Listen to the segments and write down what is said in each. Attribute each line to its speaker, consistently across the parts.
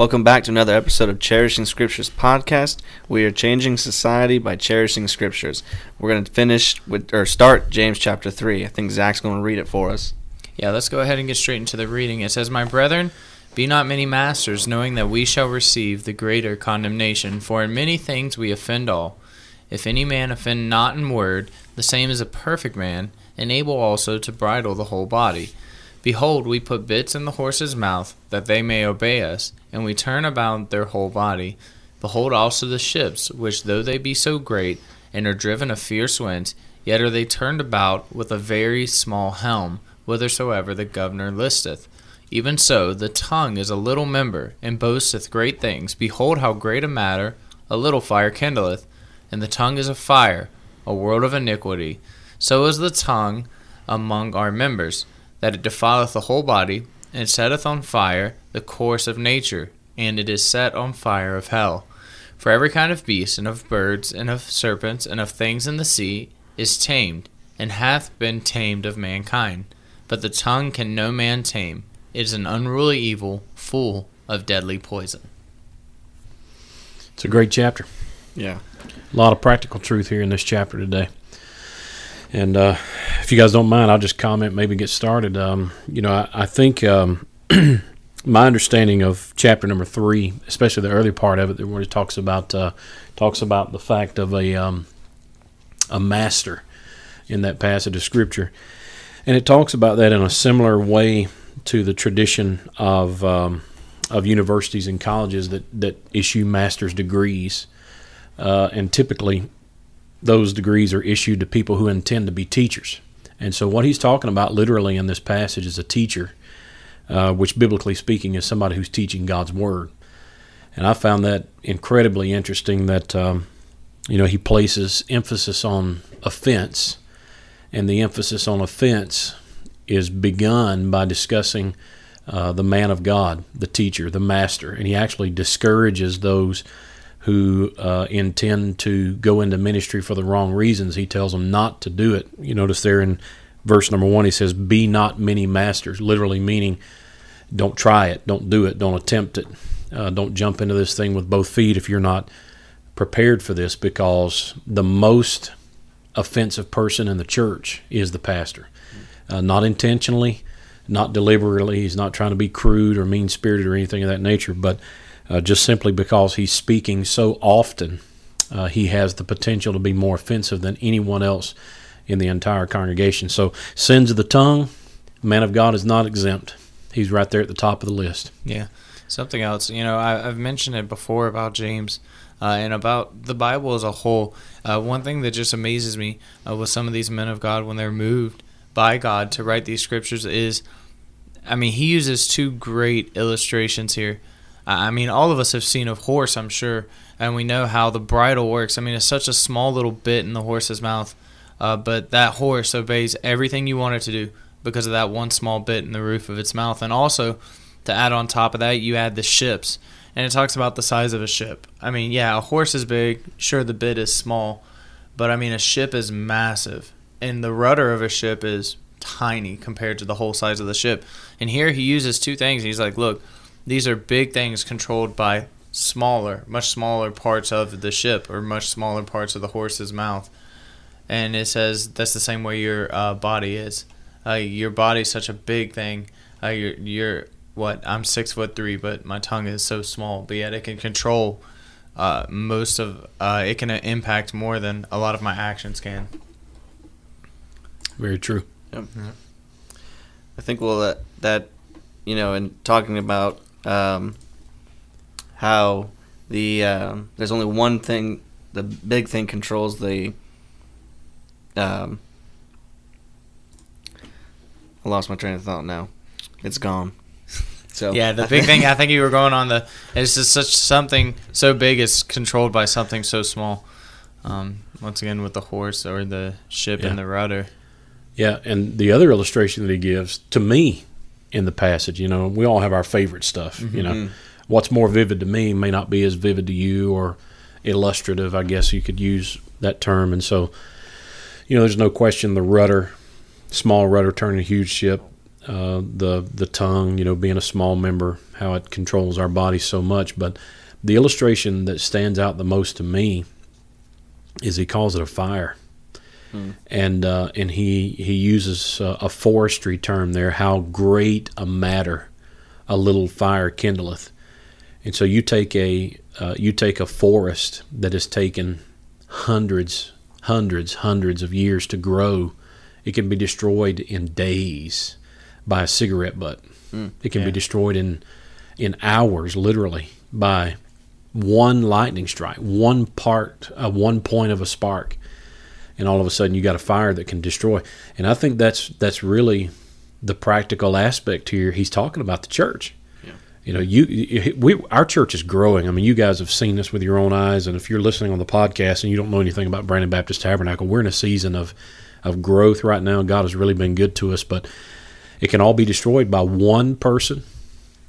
Speaker 1: Welcome back to another episode of Cherishing Scriptures podcast. We are changing society by cherishing scriptures. We're going to finish with or start James chapter 3. I think Zach's going to read it for us.
Speaker 2: Yeah, let's go ahead and get straight into the reading. It says, My brethren, be not many masters, knowing that we shall receive the greater condemnation, for in many things we offend all. If any man offend not in word, the same is a perfect man, and able also to bridle the whole body. Behold, we put bits in the horse's mouth, that they may obey us, and we turn about their whole body. Behold also the ships, which though they be so great, and are driven of fierce winds, yet are they turned about with a very small helm, whithersoever the governor listeth. Even so, the tongue is a little member, and boasteth great things. Behold, how great a matter a little fire kindleth. And the tongue is a fire, a world of iniquity. So is the tongue among our members, that it defileth the whole body, and setteth on fire the course of nature, and it is set on fire of hell. For every kind of beast, and of birds, and of serpents, and of things in the sea, is tamed, and hath been tamed of mankind. But the tongue can no man tame. It is an unruly evil, full of deadly poison.
Speaker 3: It's a great chapter.
Speaker 1: Yeah.
Speaker 3: A lot of practical truth here in this chapter today. And uh, if you guys don't mind, I'll just comment, maybe get started. Um, you know, I, I think um, my understanding of chapter number three, especially the early part of it, where it talks about uh, talks about the fact of a um, a master in that passage of scripture, and it talks about that in a similar way to the tradition of um, of universities and colleges that that issue master's degrees, uh, and typically those degrees are issued to people who intend to be teachers. And so, what he's talking about literally in this passage is a teacher, uh, which biblically speaking is somebody who's teaching God's word. And I found that incredibly interesting that, um, you know, he places emphasis on offense, and the emphasis on offense is begun by discussing uh, the man of God, the teacher, the master, and he actually discourages those who uh, intend to go into ministry for the wrong reasons. He tells them not to do it. You notice there in verse number one, he says, Be not many masters, literally meaning don't try it, don't do it, don't attempt it, uh, don't jump into this thing with both feet if you're not prepared for this, because the most offensive person in the church is the pastor. Uh, not intentionally, not deliberately, he's not trying to be crude or mean spirited or anything of that nature, but uh, just simply because he's speaking so often, uh, he has the potential to be more offensive than anyone else in the entire congregation. So, sins of the tongue, man of God is not exempt. He's right there at the top of the list.
Speaker 2: Yeah. Something else, you know, I, have mentioned it before about James uh, and about the Bible as a whole. Uh, one thing that just amazes me uh, with some of these men of God when they're moved by God to write these scriptures is, I mean, he uses two great illustrations here. I mean, all of us have seen a horse, I'm sure, and we know how the bridle works. I mean, it's such a small little bit in the horse's mouth, uh, but that horse obeys everything you want it to do because of that one small bit in the roof of its mouth. And also, to add on top of that, you add the ships, and it talks about the size of a ship. I mean, yeah, a horse is big, sure, the bit is small, but I mean, a ship is massive, and the rudder of a ship is tiny compared to the whole size of the ship. And here he uses two things. He's like, look, these are big things controlled by smaller, much smaller parts of the ship or much smaller parts of the horse's mouth. And it says that's the same way your uh, body is. Uh, your body's such a big thing. Uh, you're, you're what? I'm six foot three, but my tongue is so small. But yet it can control uh, most of. Uh, it can impact more than a lot of my actions can.
Speaker 3: Very true.
Speaker 1: Yep. I think well that that you know, in talking about um, how the um, there's only one thing, the big thing controls the. Um, I lost my train of thought now. It's gone. So
Speaker 2: yeah, the big thing I think you were going on the it's just such something so big is controlled by something so small. Um, once again, with the horse or the ship
Speaker 3: Yeah.
Speaker 2: and the rudder.
Speaker 3: Yeah, and the other illustration that he gives to me in the passage, you know, we all have our favorite stuff. You know, what's more vivid to me may not be as vivid to you or illustrative, I guess you could use that term. And so, you know, there's no question the rudder, small rudder turning a huge ship, uh, the the tongue, you know, being a small member, how it controls our body so much. But the illustration that stands out the most to me is he calls it a fire,
Speaker 1: Hmm.
Speaker 3: and uh, and he he uses uh, a forestry term there. How great a matter a little fire kindleth. And so you take a uh, you take a forest that has taken hundreds, hundreds, hundreds of years to grow. It can be destroyed in days by a cigarette butt.
Speaker 1: Mm,
Speaker 3: it can
Speaker 2: yeah.
Speaker 3: be destroyed in in hours, literally, by one lightning strike, one part, uh, one point of a spark, and all of a sudden you got a fire that can destroy. And I think that's that's really the practical aspect here. He's talking about the church.
Speaker 1: Yeah.
Speaker 3: You know, you, we our church is growing. I mean, you guys have seen this with your own eyes, and if you're listening on the podcast and you don't know anything about Brandon Baptist Tabernacle, we're in a season of of growth right now. God has really been good to us, but it can all be destroyed by one person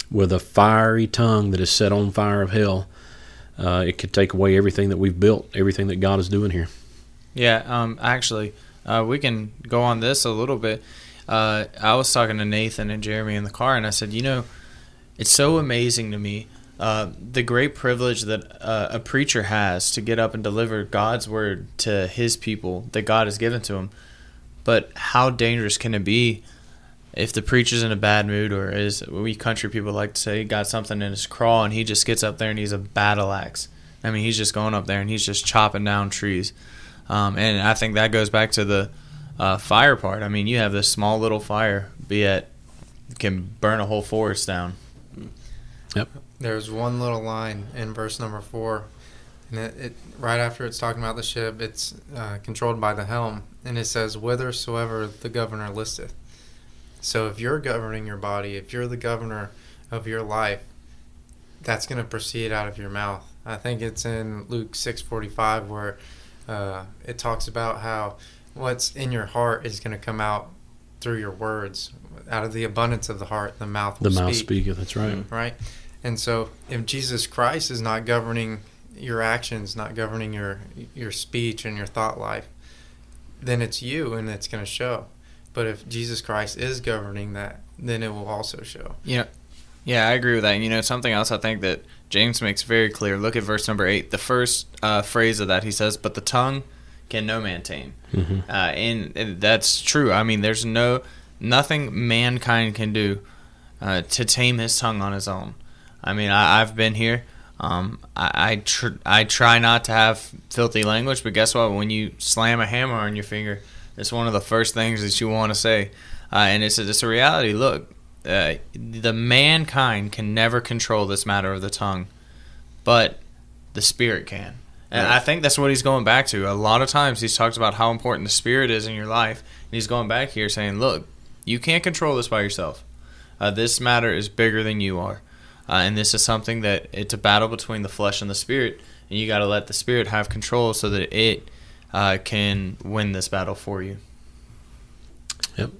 Speaker 3: with a fiery tongue that is set on fire of hell. Uh, it could take away everything that we've built, everything that God is doing here.
Speaker 2: Yeah, um, actually, uh, we can go on this a little bit. Uh, I was talking to Nathan and Jeremy in the car, and I said, you know, it's so amazing to me uh, the great privilege that uh, a preacher has to get up and deliver God's word to his people that God has given to him. But how dangerous can it be if the preacher's in a bad mood, or is we country people like to say, he got something in his craw, and he just gets up there and he's a battle axe. I mean, he's just going up there and he's just chopping down trees. Um, and I think that goes back to the uh, fire part. I mean, you have this small little fire, be it can burn a whole forest down. Yep.
Speaker 4: There's one little line in verse number four, and it, it right after it's talking about the ship, it's uh, controlled by the helm, and it says, "Whithersoever the governor listeth." So if you're governing your body, if you're the governor of your life, that's going to proceed out of your mouth. I think it's in Luke six forty five where uh, it talks about how what's in your heart is going to come out through your words. Out of the abundance of the heart, the mouth
Speaker 3: The
Speaker 4: will
Speaker 3: mouth
Speaker 4: speak
Speaker 3: speaketh. That's right.
Speaker 1: Mm.
Speaker 4: right? And so, if Jesus Christ is not governing your actions, not governing your your speech and your thought life, then it's you, and it's going to show. But if Jesus Christ is governing that, then it will also show.
Speaker 2: Yeah, yeah, I agree with that. And, you know, something else I think that James makes very clear. Look at verse number eight. The first uh, phrase of that he says, "But the tongue can no man tame,"
Speaker 3: hmm
Speaker 2: uh, and, and that's true. I mean, there's no nothing mankind can do uh, to tame his tongue on his own. I mean, I, I've been here. Um, I I, tr- I try not to have filthy language, but guess what? When you slam a hammer on your finger, it's one of the first things that you want to say, uh, and it's a, it's a reality. Look, uh, the mankind can never control this matter of the tongue, but the spirit can. And
Speaker 1: Right.
Speaker 2: I think that's what he's going back to. A lot of times he's talked about how important the spirit is in your life, and he's going back here saying, "Look, you can't control this by yourself. Uh, this matter is bigger than you are, uh, and this is something that it's a battle between the flesh and the spirit, and you got to let the spirit have control so that it uh, can win this battle for you."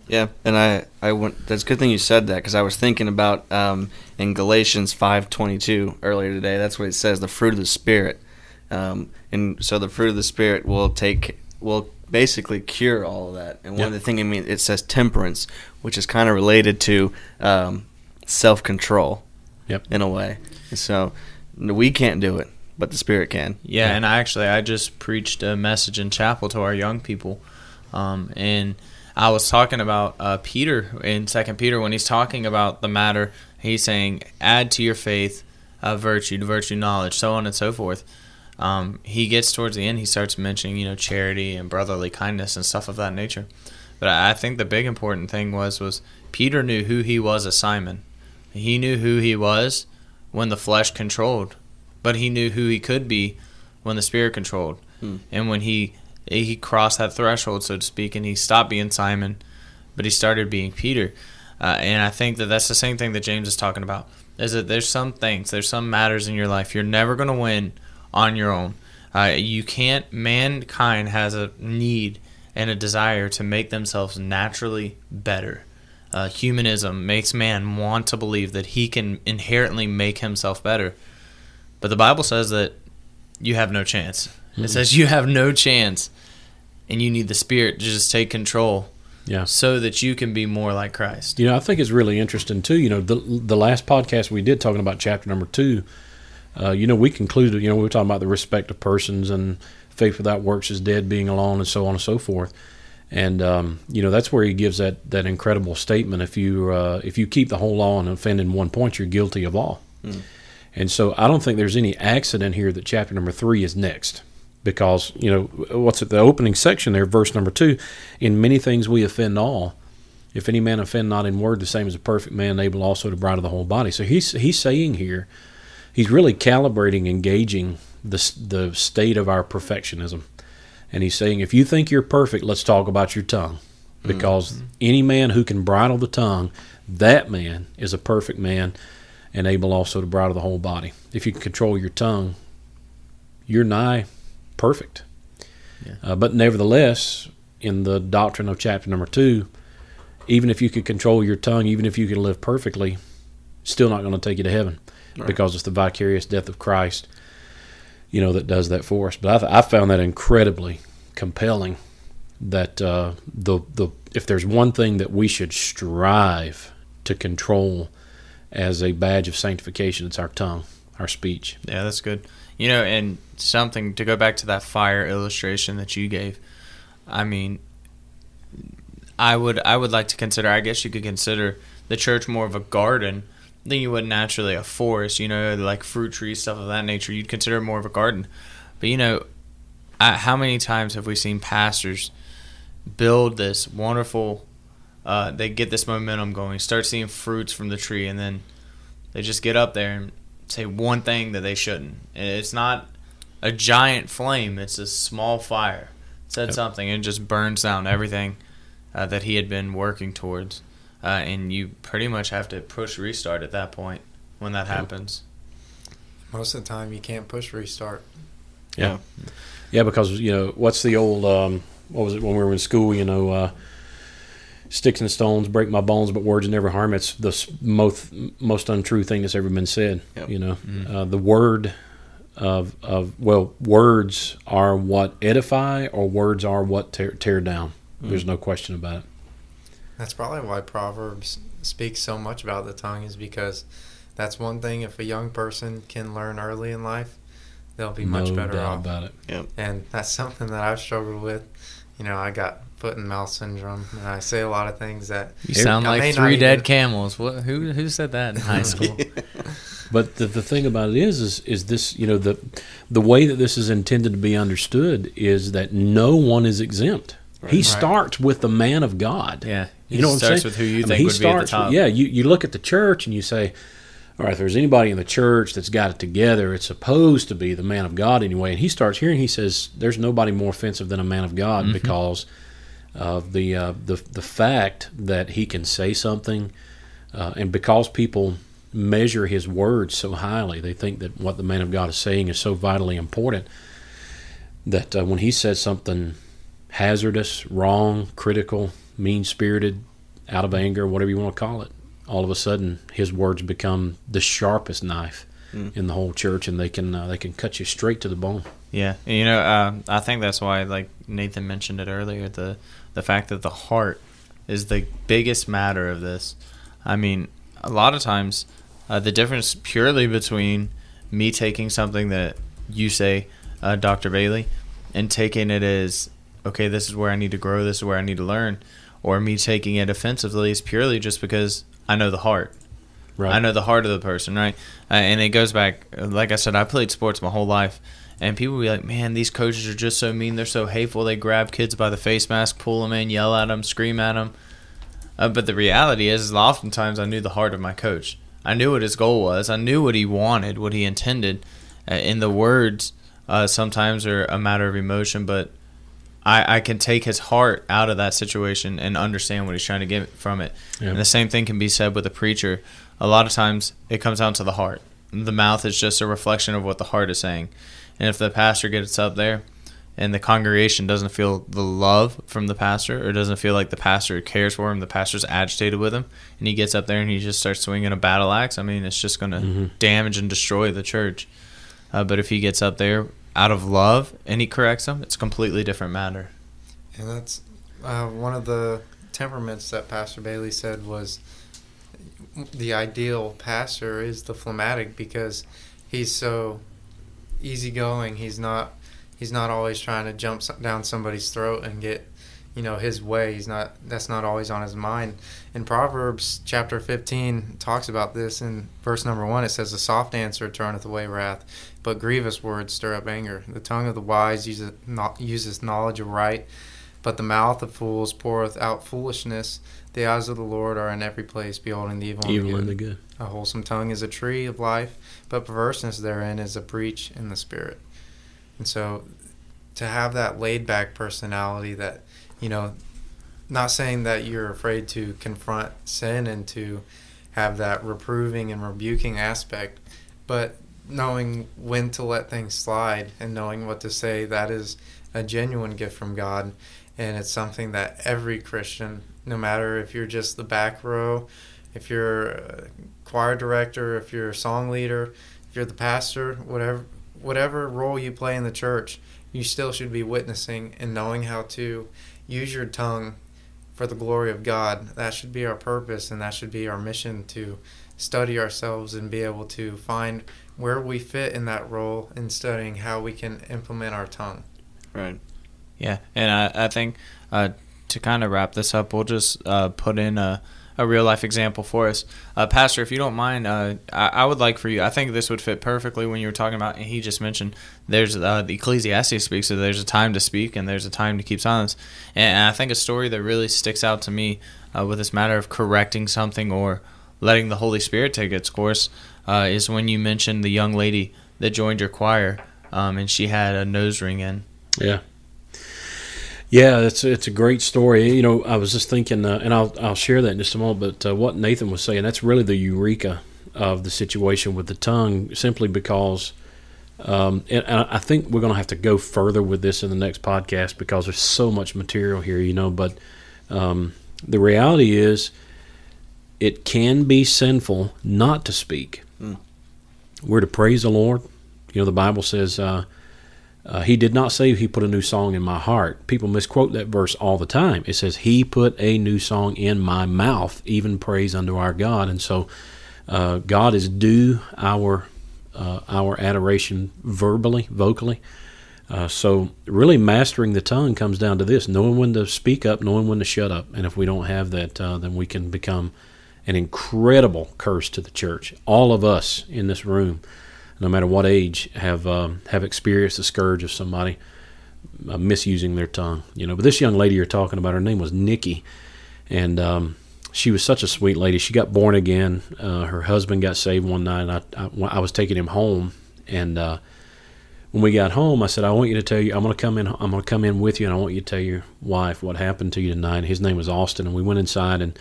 Speaker 1: Yeah, and I, I went. That's a good thing you said that because I was thinking about um, in Galatians five twenty two earlier today. That's what it says: the fruit of the spirit. Um, and so the fruit of the spirit will take will basically cure all of that. And one of the things I mean, it says temperance, which is kind of related to um, self control.
Speaker 3: Yep.
Speaker 1: In a way, so we can't do it, but the spirit can.
Speaker 2: Yeah,
Speaker 3: Yeah.
Speaker 2: and I actually I just preached a message in chapel to our young people, um, and I was talking about uh, Peter in Second Peter when he's talking about the matter. He's saying, "Add to your faith uh, virtue, to virtue knowledge, so on and so forth." Um, he gets towards the end, he starts mentioning you know charity and brotherly kindness and stuff of that nature. But I I think the big important thing was was Peter knew who he was as Simon. He knew who he was when the flesh controlled, but he knew who he could be when the spirit controlled.
Speaker 1: Hmm.
Speaker 2: And when he he crossed that threshold, so to speak, and he stopped being Simon, but he started being Peter. Uh, and I think that that's the same thing that James is talking about. Is that there's some things, there's some matters in your life you're never going to win on your own. Uh, you can't. Mankind has a need and a desire to make themselves naturally better. Uh, humanism makes man want to believe that he can inherently make himself better. But the Bible says that you have no chance. It says you have no chance, and you need the Spirit to just take control
Speaker 3: Yeah.
Speaker 2: so that you can be more like Christ.
Speaker 3: You know, I think it's really interesting too. You know, the the last podcast we did talking about chapter number two. Uh, you know, we concluded. You know, we were talking about the respect of persons and faith without works is dead, being alone, and so on and so forth. And um, you know, that's where he gives that that incredible statement: if you uh, if you keep the whole law and offend in one point, you're guilty of all. And so, I don't think there's any accident here that chapter number three is next. Because you know what's at the opening section there, verse number two. In many things we offend all, if any man offend not in word, the same as a perfect man, able also to bridle the whole body. So he's he's saying here, he's really calibrating, engaging the the state of our perfectionism, and he's saying, if you think you're perfect, let's talk about your tongue, mm-hmm. because any man who can bridle the tongue, that man is a perfect man, and able also to bridle the whole body. If you can control your tongue, you're nigh perfect.
Speaker 2: Yeah.
Speaker 3: Uh, but nevertheless, in the doctrine of chapter number two, even if you could control your tongue, even if you could live perfectly, still not going to take you to heaven
Speaker 1: Right.
Speaker 3: because it's the vicarious death of Christ, you know, that does that for us. But I, th- I found that incredibly compelling. That uh, the the if there's one thing that we should strive to control as a badge of sanctification, it's our tongue, our speech.
Speaker 2: Yeah, that's good. You know, and something to go back to that fire illustration that you gave. I mean, I would I would like to consider. I guess you could consider the church more of a garden than you would naturally a forest. You know, like fruit trees, stuff of that nature. You'd consider more of a garden. But you know, I, how many times have we seen pastors build this wonderful? Uh, they get this momentum going, start seeing fruits from the tree, and then they just get up there and say one thing that they shouldn't. And It's not a giant flame; it's a small fire. Said
Speaker 3: Yep.
Speaker 2: something and it just burns down everything uh, that he had been working towards, uh, and you pretty much have to push restart at that point when that
Speaker 3: Yep.
Speaker 2: happens.
Speaker 4: Most of the time, you can't push restart.
Speaker 3: Yeah. Yeah, because you know what's the old um, what was it when we were in school? You know, uh, sticks and stones break my bones, but words never harm. It's the most most untrue thing that's ever been said.
Speaker 1: Yep.
Speaker 3: You know, uh, the word of of well, words are what edify, or words are what tear, tear down. There's no question about it.
Speaker 4: That's probably why Proverbs speaks so much about the tongue, is because that's one thing. If a young person can learn early in life, they'll be much better
Speaker 3: doubt
Speaker 4: off.
Speaker 3: about it.
Speaker 4: And that's something that I've struggled with. You know, I got foot and mouth syndrome, and I say a lot of things that
Speaker 2: You sound
Speaker 4: I
Speaker 2: like three dead
Speaker 4: even-
Speaker 2: camels. What? Who? Who said that in high school?
Speaker 3: But the, the thing about it is, is, is this, you know, the, the way that this is intended to be understood is that no one is exempt. He
Speaker 4: Right.
Speaker 3: starts with the man of God.
Speaker 2: yeah,
Speaker 3: You know what I'm saying?
Speaker 2: with who you
Speaker 3: I mean,
Speaker 2: think
Speaker 3: he
Speaker 2: would be at the
Speaker 3: starts
Speaker 2: top.
Speaker 3: with- yeah, you, you look at the church and you say, all right, if there's anybody in the church that's got it together, it's supposed to be the man of God anyway. And he starts here and he says, there's nobody more offensive than a man of God
Speaker 2: Mm-hmm.
Speaker 3: because of the, uh, the the fact that he can say something, uh, and because people measure his words so highly, they think that what the man of God is saying is so vitally important that uh, when he says something hazardous, wrong, critical, mean spirited, out of anger, whatever you want to call it, all of a sudden his words become the sharpest knife
Speaker 1: Mm.
Speaker 3: in the whole church, and they can uh, they can cut you straight to the bone.
Speaker 2: Yeah, and, you know, uh, I think that's why, like Nathan mentioned it earlier, the the fact that the heart is the biggest matter of this. I mean, a lot of times, uh, the difference purely between me taking something that you say, uh, Dr. Bailey, and taking it as, okay, this is where I need to grow, this is where I need to learn, or me taking it offensively is purely just because I know the heart.
Speaker 3: Right.
Speaker 2: I know the heart of the person, right? Uh, and it goes back, like I said, I played sports my whole life, and people be like, "Man, these coaches are just so mean. They're so hateful. They grab kids by the face mask, pull them in, yell at them, scream at them." Uh, but the reality is, is, oftentimes I knew the heart of my coach. I knew what his goal was. I knew what he wanted, what he intended. Uh, in the words, uh, sometimes are a matter of emotion, but I, I can take his heart out of that situation and understand what he's trying to get from it.
Speaker 3: Yeah.
Speaker 2: And the same thing can be said with a preacher. A lot of times it comes down to the heart. The mouth is just a reflection of what the heart is saying. And if the pastor gets up there and the congregation doesn't feel the love from the pastor or doesn't feel like the pastor cares for him, the pastor's agitated with him, and he gets up there and he just starts swinging a battle axe, I mean, it's just going to
Speaker 3: Mhm.
Speaker 2: damage and destroy the church. Uh, but if he gets up there out of love and he corrects them, it's a completely different matter.
Speaker 4: And that's uh, one of the temperaments that Pastor Bailey said was the ideal pastor is the phlegmatic because he's so easygoing. He's not he's not always trying to jump down somebody's throat and get you know his way. He's not that's not always on his mind. In Proverbs chapter 15 talks about this in verse number 1 it says a soft answer turneth away wrath, but grievous words stir up anger. The tongue of the wise uses uses knowledge of right, but the mouth of fools poureth out foolishness. The eyes of the Lord are in every place, beholding the evil,
Speaker 3: evil
Speaker 4: and,
Speaker 3: the good.
Speaker 4: A wholesome tongue is a tree of life, but perverseness therein is a breach in the spirit. And so, to have that laid back personality that, you know, not saying that you're afraid to confront sin and to have that reproving and rebuking aspect, but knowing when to let things slide and knowing what to say, that is a genuine gift from God. And it's something that every Christian no matter if you're just the back row, if you're a choir director, if you're a song leader, if you're the pastor, whatever whatever role you play in the church, you still should be witnessing and knowing how to use your tongue for the glory of God. That should be our purpose and that should be our mission to study ourselves and be able to find where we fit in that role in studying how we can implement our tongue.
Speaker 1: Right.
Speaker 2: Yeah, and I, I think uh, to kind of wrap this up, we'll just uh, put in a, a real life example for us. Uh, Pastor, if you don't mind, uh, I, I, would like for you, I think this would fit perfectly when you were talking about, and he just mentioned there's uh, the Ecclesiastes speaks, so there's a time to speak and there's a time to keep silence. And, and I think a story that really sticks out to me uh, with this matter of correcting something or letting the Holy Spirit take its course uh, is when you mentioned the young lady that joined your choir um, and she had a nose ring in.
Speaker 3: Yeah. Yeah, it's it's a great story. You know, I was just thinking, uh, and I'll I'll share that in just a moment. But uh, what Nathan was saying, that's really the eureka of the situation with the tongue, simply because, um, and, I think we're going to have to go further with this in the next podcast because there's so much material here. You know, but um, the reality is, it can be sinful not to speak. Mm. We're to praise the Lord. You know, the Bible says. Uh, uh, he did not say he put a new song in my heart. People misquote that verse all the time. It says he put a new song in my mouth, even praise unto our God. And so, uh, God is due our uh, our adoration verbally, vocally. Uh, so, really, mastering the tongue comes down to this: knowing when to speak up, knowing when to shut up. And if we don't have that, uh, then we can become an incredible curse to the church. All of us in this room no matter what age, have um, have experienced the scourge of somebody uh, misusing their tongue. You know, but this young lady you're talking about, her name was Nikki, and um, she was such a sweet lady. She got born again. Uh, her husband got saved one night. I, I, I was taking him home, and uh, when we got home, I said, "I want you to tell you. I'm going to come in. I'm going to come in with you, and I want you to tell your wife what happened to you tonight." His name was Austin, and we went inside, and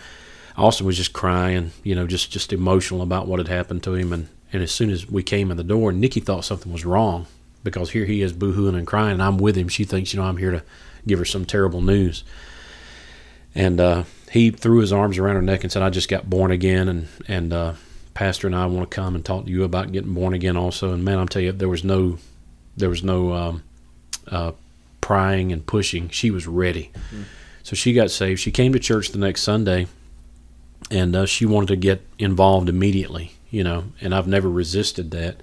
Speaker 3: Austin was just crying, you know, just just emotional about what had happened to him, and and as soon as we came in the door, Nikki thought something was wrong because here he is boohooing and crying, and I'm with him. She thinks, you know, I'm here to give her some terrible news. And uh, he threw his arms around her neck and said, "I just got born again, and and uh, Pastor and I want to come and talk to you about getting born again also." And man, I'm telling you, there was no, there was no um, uh, prying and pushing. She was ready, mm. so she got saved. She came to church the next Sunday, and uh, she wanted to get involved immediately you know, and I've never resisted that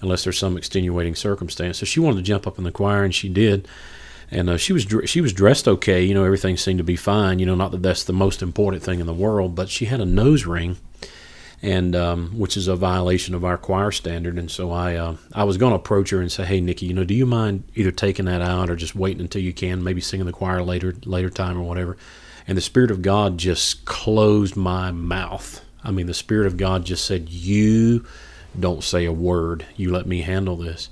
Speaker 3: unless there's some extenuating circumstance. So she wanted to jump up in the choir, and she did. And uh, she was she was dressed okay, you know, everything seemed to be fine. You know, not that that's the most important thing in the world, but she had a nose ring, and um, which is a violation of our choir standard. And so I uh, I was going to approach her and say, hey, Nikki, you know, do you mind either taking that out or just waiting until you can, maybe sing in the choir later later time or whatever. And the Spirit of God just closed my mouth I mean, the Spirit of God just said, You don't say a word. You let me handle this.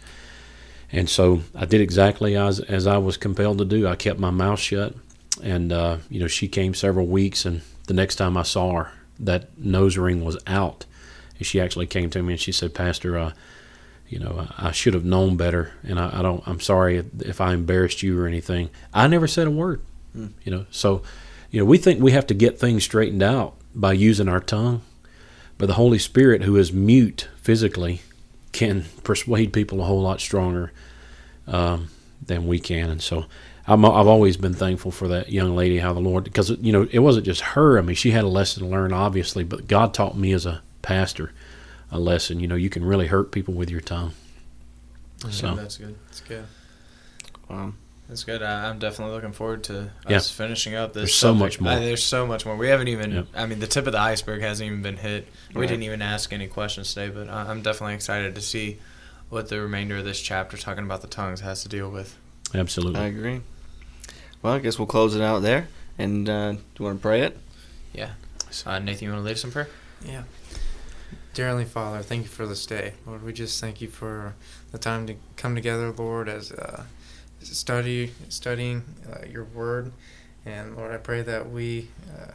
Speaker 3: And so I did exactly as, as I was compelled to do. I kept my mouth shut. And, uh, you know, she came several weeks, and the next time I saw her, that nose ring was out. And she actually came to me and she said, Pastor, uh, you know, I, I should have known better, and I, I, don't. I'm sorry if I embarrassed you or anything. I never said a word. Hmm. You know, so you know, we think we have to get things straightened out by using our tongue, but the Holy Spirit, who is mute physically, can persuade people a whole lot stronger um, than we can. And so I'm, I've always been thankful for that young lady, how the Lord, because you know it wasn't just her. I mean, she had a lesson to learn, obviously, but God taught me as a pastor a lesson. You know, you can really hurt people with your tongue. So
Speaker 2: that's good.
Speaker 4: It's good.
Speaker 1: Wow.
Speaker 2: That's good. I, I'm definitely looking forward to
Speaker 3: Yeah.
Speaker 2: us finishing up this.
Speaker 3: There's so much more.
Speaker 2: Uh, there's so much more. We haven't even.
Speaker 3: Yep.
Speaker 2: I mean, the tip of the iceberg hasn't even been hit. We
Speaker 1: Right.
Speaker 2: didn't even ask any questions today, but I, I'm definitely excited to see what the remainder of this chapter, talking about the tongues, has to deal with.
Speaker 3: absolutely.
Speaker 1: I agree. Well, I guess we'll close it out there. And uh, do you want to pray it? Yeah.
Speaker 2: Uh, Nathan, you want to lead us in prayer?
Speaker 4: Yeah. Dear Heavenly Father, thank you for this day. Lord, we just thank you for the time to come together, Lord, as uh, study studying uh, your word. And Lord, I pray that we uh,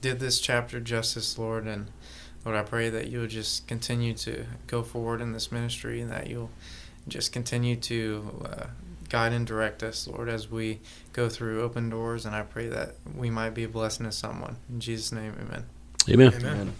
Speaker 4: did this chapter justice, Lord. And Lord, I pray that you'll just continue to go forward in this ministry and that you'll just continue to uh, guide and direct us, Lord, as we go through open doors. And I pray that we might be a blessing to someone. In Jesus' name, amen.
Speaker 3: Amen.
Speaker 2: Amen.
Speaker 1: Amen.